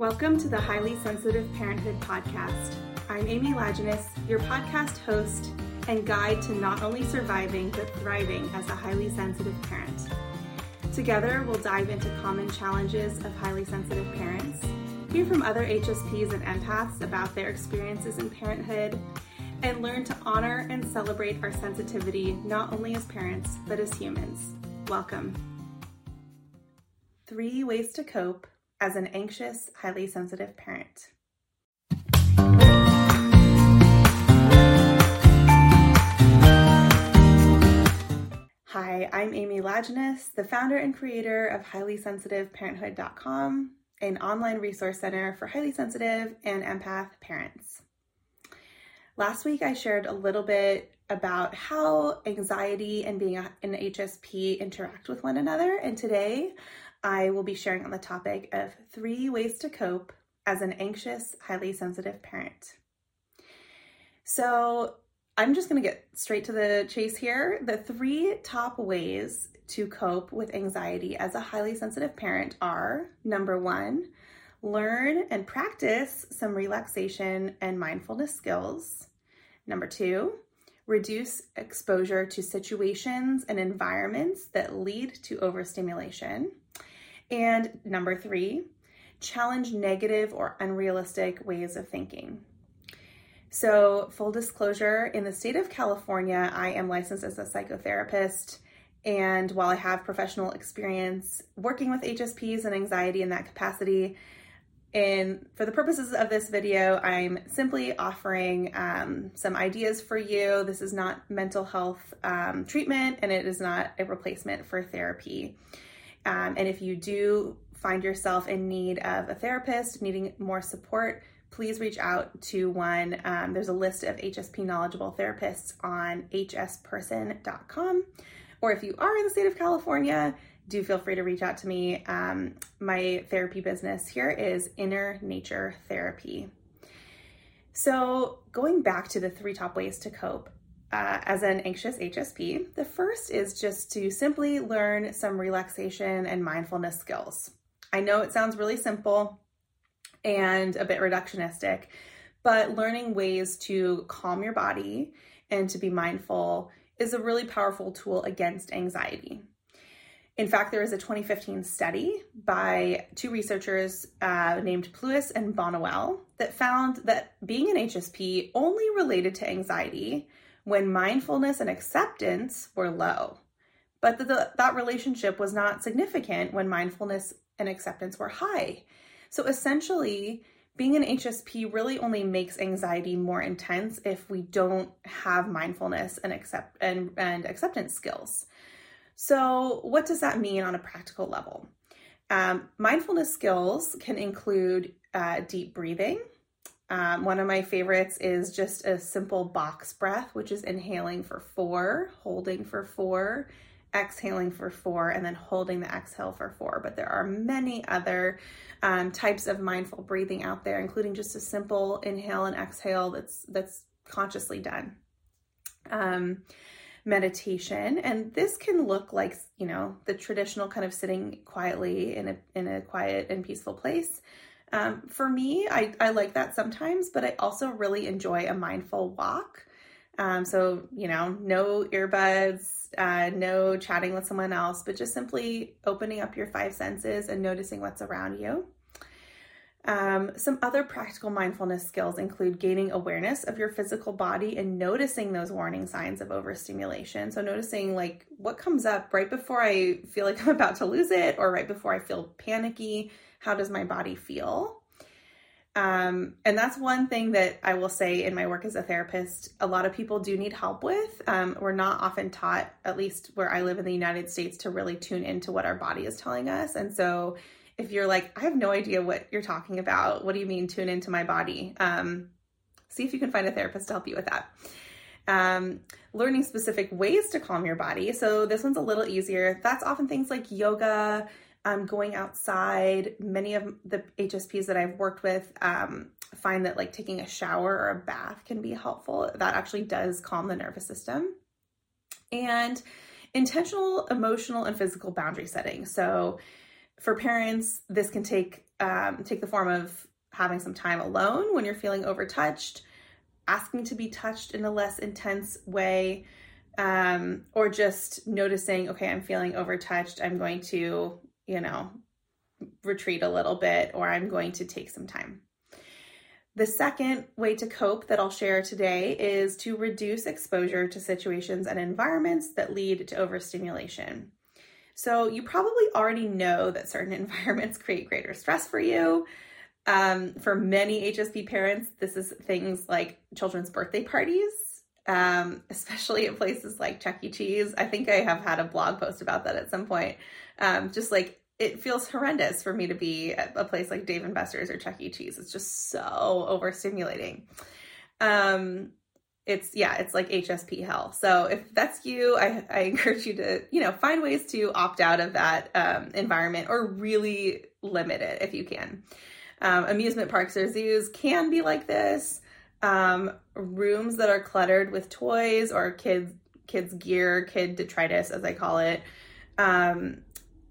Welcome to the Highly Sensitive Parenthood Podcast. I'm Amy Lajiness, your podcast host and guide to not only surviving but thriving as a highly sensitive parent. Together, we'll dive into common challenges of highly sensitive parents, hear from other HSPs and empaths about their experiences in parenthood, and learn to honor and celebrate our sensitivity not only as parents but as humans. Welcome. Three ways to cope as an anxious, highly sensitive parent. Hi, I'm Amy Lajiness, the founder and creator of HighlySensitiveParenthood.com, an online resource center for highly sensitive and empath parents. Last week, I shared a little bit about how anxiety and being an HSP interact with one another, and today I will be sharing on the topic of three ways to cope as an anxious, highly sensitive parent. So, I'm just going to get straight to the chase here. The three top ways to cope with anxiety as a highly sensitive parent are number one, learn and practice some relaxation and mindfulness skills. Number two, reduce exposure to situations and environments that lead to overstimulation. And number three, challenge negative or unrealistic ways of thinking. So, full disclosure in the state of California, I am licensed as a psychotherapist. And while I have professional experience working with HSPs and anxiety in that capacity, and for the purposes of this video, I'm simply offering um, some ideas for you. This is not mental health um, treatment and it is not a replacement for therapy. Um, and if you do find yourself in need of a therapist, needing more support, please reach out to one. Um, there's a list of HSP knowledgeable therapists on hsperson.com. Or if you are in the state of California, do feel free to reach out to me. Um, my therapy business here is Inner Nature Therapy. So, going back to the three top ways to cope, uh, as an anxious HSP. The first is just to simply learn some relaxation and mindfulness skills. I know it sounds really simple and a bit reductionistic, but learning ways to calm your body and to be mindful is a really powerful tool against anxiety. In fact, there is a 2015 study by two researchers uh, named Pluess and Boniwell that found that being an HSP only related to anxiety when mindfulness and acceptance were low. But the, the, that relationship was not significant when mindfulness and acceptance were high. So essentially, being an HSP really only makes anxiety more intense if we don't have mindfulness and accept and, and acceptance skills. So, what does that mean on a practical level? Um, mindfulness skills can include uh, deep breathing, um, one of my favorites is just a simple box breath, which is inhaling for four, holding for four, exhaling for four, and then holding the exhale for four. But there are many other um, types of mindful breathing out there, including just a simple inhale and exhale that's that's consciously done. Um, meditation and this can look like you know the traditional kind of sitting quietly in a in a quiet and peaceful place um, for me, I, I like that sometimes, but I also really enjoy a mindful walk. Um, so, you know, no earbuds, uh, no chatting with someone else, but just simply opening up your five senses and noticing what's around you. Um, some other practical mindfulness skills include gaining awareness of your physical body and noticing those warning signs of overstimulation. So, noticing like what comes up right before I feel like I'm about to lose it or right before I feel panicky how does my body feel? Um, and that's one thing that I will say in my work as a therapist, a lot of people do need help with. Um, we're not often taught, at least where I live in the United States, to really tune into what our body is telling us. And so if you're like, I have no idea what you're talking about, what do you mean tune into my body? Um, see if you can find a therapist to help you with that. Um, learning specific ways to calm your body. So this one's a little easier. That's often things like yoga, um, going outside. Many of the HSPs that I've worked with um, find that like taking a shower or a bath can be helpful. That actually does calm the nervous system. And intentional emotional and physical boundary setting. So for parents, this can take um, take the form of having some time alone when you're feeling overtouched, asking to be touched in a less intense way, um, or just noticing, okay, I'm feeling overtouched. I'm going to, you know, retreat a little bit, or I'm going to take some time. The second way to cope that I'll share today is to reduce exposure to situations and environments that lead to overstimulation. So, you probably already know that certain environments create greater stress for you. Um, for many HSP parents, this is things like children's birthday parties, um, especially at places like Chuck E. Cheese. I think I have had a blog post about that at some point. Um, just like it feels horrendous for me to be at a place like Dave and Buster's or Chuck E. Cheese. It's just so overstimulating. Um, it's yeah, it's like HSP hell. So if that's you, I, I encourage you to you know find ways to opt out of that um, environment or really limit it if you can. Um, amusement parks or zoos can be like this. Um, rooms that are cluttered with toys or kids kids gear, kid detritus as I call it. Um,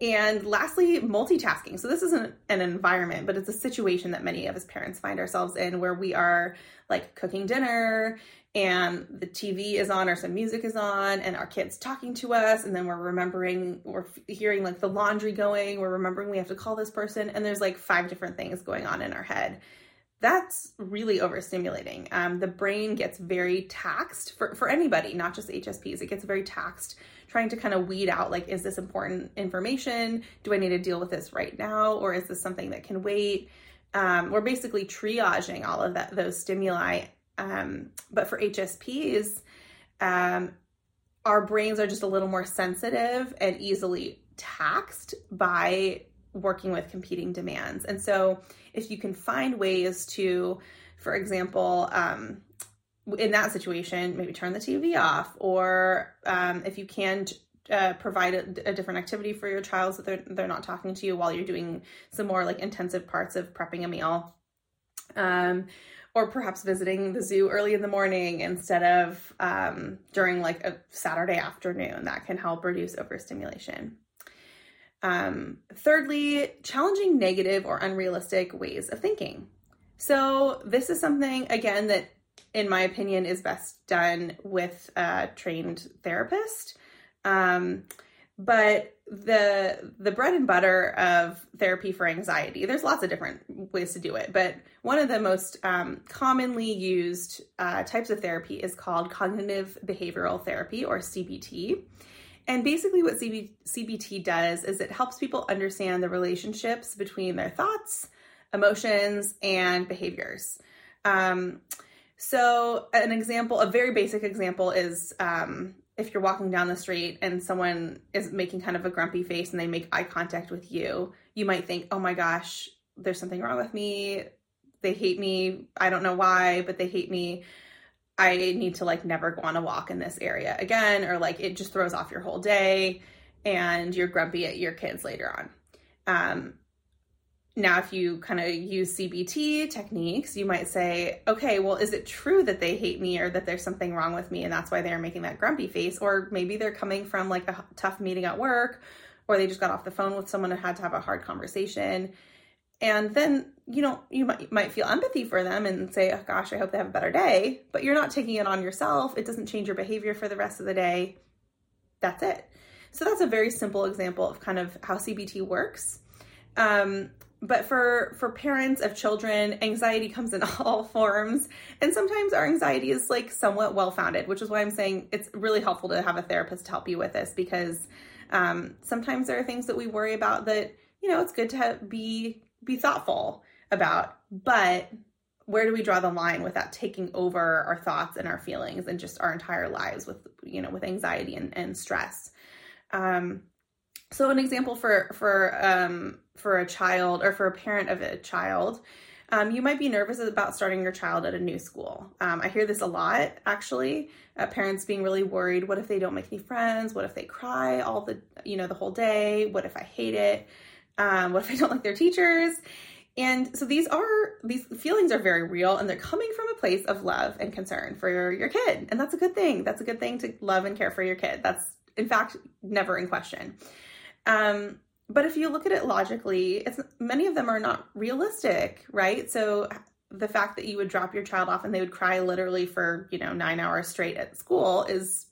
and lastly, multitasking. So, this isn't an environment, but it's a situation that many of us parents find ourselves in where we are like cooking dinner and the TV is on or some music is on and our kids talking to us. And then we're remembering, we're hearing like the laundry going, we're remembering we have to call this person. And there's like five different things going on in our head. That's really overstimulating. Um, the brain gets very taxed for, for anybody, not just HSPs. It gets very taxed trying to kind of weed out like, is this important information? Do I need to deal with this right now? Or is this something that can wait? Um, we're basically triaging all of that those stimuli. Um, but for HSPs, um, our brains are just a little more sensitive and easily taxed by working with competing demands. And so, if you can find ways to, for example, um, in that situation, maybe turn the TV off, or um, if you can uh, provide a, a, different activity for your child so they're, they're not talking to you while you're doing some more like intensive parts of prepping a meal. Um, or perhaps visiting the zoo early in the morning instead of um, during like a Saturday afternoon. That can help reduce overstimulation. Um, thirdly, challenging negative or unrealistic ways of thinking. So, this is something, again, that in my opinion, is best done with a trained therapist. Um, but the the bread and butter of therapy for anxiety there's lots of different ways to do it but one of the most um, commonly used uh, types of therapy is called cognitive behavioral therapy or cbt and basically what CB, cbt does is it helps people understand the relationships between their thoughts emotions and behaviors um, so, an example, a very basic example is um, if you're walking down the street and someone is making kind of a grumpy face and they make eye contact with you, you might think, oh my gosh, there's something wrong with me. They hate me. I don't know why, but they hate me. I need to like never go on a walk in this area again, or like it just throws off your whole day and you're grumpy at your kids later on. Um, now, if you kind of use CBT techniques, you might say, okay, well, is it true that they hate me or that there's something wrong with me and that's why they're making that grumpy face? Or maybe they're coming from like a tough meeting at work or they just got off the phone with someone and had to have a hard conversation. And then, you know, you might, you might feel empathy for them and say, oh gosh, I hope they have a better day. But you're not taking it on yourself. It doesn't change your behavior for the rest of the day. That's it. So that's a very simple example of kind of how CBT works. Um, but for for parents of children anxiety comes in all forms and sometimes our anxiety is like somewhat well founded which is why i'm saying it's really helpful to have a therapist help you with this because um, sometimes there are things that we worry about that you know it's good to have, be be thoughtful about but where do we draw the line with that taking over our thoughts and our feelings and just our entire lives with you know with anxiety and, and stress um, so an example for for um, for a child or for a parent of a child, um, you might be nervous about starting your child at a new school. Um, I hear this a lot, actually. Uh, parents being really worried. What if they don't make any friends? What if they cry all the you know the whole day? What if I hate it? Um, what if I don't like their teachers? And so these are these feelings are very real, and they're coming from a place of love and concern for your, your kid, and that's a good thing. That's a good thing to love and care for your kid. That's in fact never in question. Um, but if you look at it logically, it's many of them are not realistic, right? So the fact that you would drop your child off and they would cry literally for you know nine hours straight at school is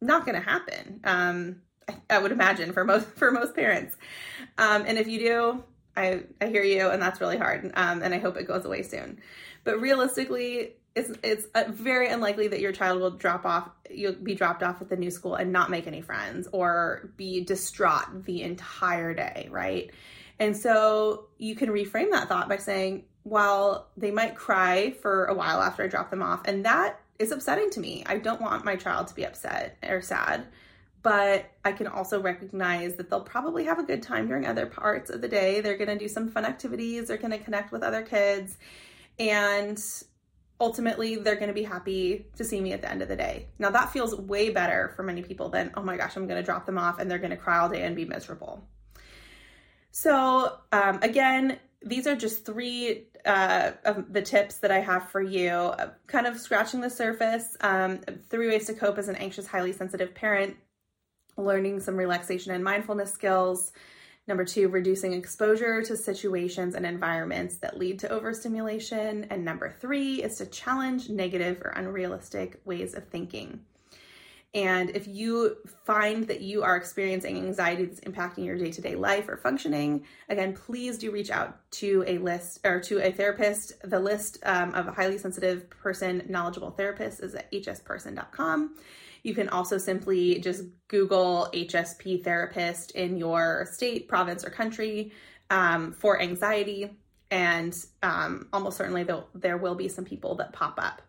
not going to happen. Um, I, would imagine for most for most parents, um, and if you do, I I hear you, and that's really hard. Um, and I hope it goes away soon. But realistically, it's it's uh, very unlikely that your child will drop off. You'll be dropped off at the new school and not make any friends or be distraught the entire day, right? And so you can reframe that thought by saying, while they might cry for a while after I drop them off, and that is upsetting to me. I don't want my child to be upset or sad, but I can also recognize that they'll probably have a good time during other parts of the day. They're going to do some fun activities, they're going to connect with other kids, and ultimately they're going to be happy to see me at the end of the day. Now, that feels way better for many people than, oh my gosh, I'm going to drop them off and they're going to cry all day and be miserable. So, um, again, these are just three uh, of the tips that I have for you, kind of scratching the surface. Um, three ways to cope as an anxious, highly sensitive parent, learning some relaxation and mindfulness skills. Number two, reducing exposure to situations and environments that lead to overstimulation. And number three is to challenge negative or unrealistic ways of thinking. And if you find that you are experiencing anxiety that's impacting your day to day life or functioning, again, please do reach out to a list or to a therapist. The list um, of a highly sensitive person, knowledgeable therapist is at hsperson.com. You can also simply just Google HSP therapist in your state, province, or country um, for anxiety. And um, almost certainly there will be some people that pop up.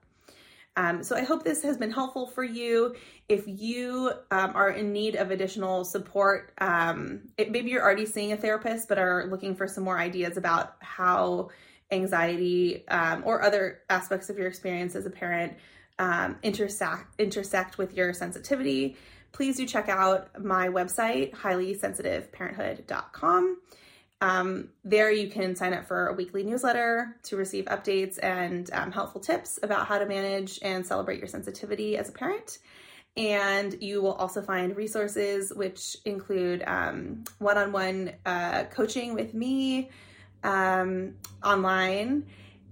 Um, so I hope this has been helpful for you. If you um, are in need of additional support, um, it, maybe you're already seeing a therapist, but are looking for some more ideas about how anxiety um, or other aspects of your experience as a parent um, intersect intersect with your sensitivity. Please do check out my website, highlysensitiveparenthood.com. Um, there, you can sign up for a weekly newsletter to receive updates and um, helpful tips about how to manage and celebrate your sensitivity as a parent. And you will also find resources which include one on one coaching with me um, online.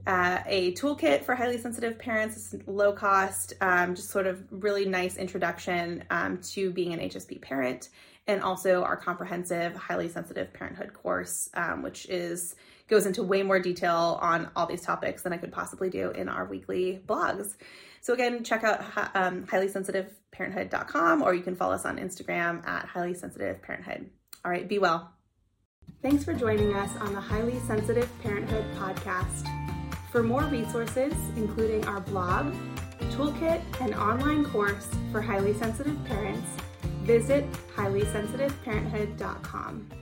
Uh, a toolkit for highly sensitive parents, low cost, um, just sort of really nice introduction um, to being an HSP parent and also our comprehensive highly sensitive parenthood course, um, which is goes into way more detail on all these topics than I could possibly do in our weekly blogs. So again, check out um, highlysensitiveparenthood.com or you can follow us on Instagram at highly sensitive parenthood. All right, be well. Thanks for joining us on the Highly Sensitive Parenthood podcast. For more resources, including our blog, toolkit, and online course for highly sensitive parents, visit highlysensitiveparenthood.com.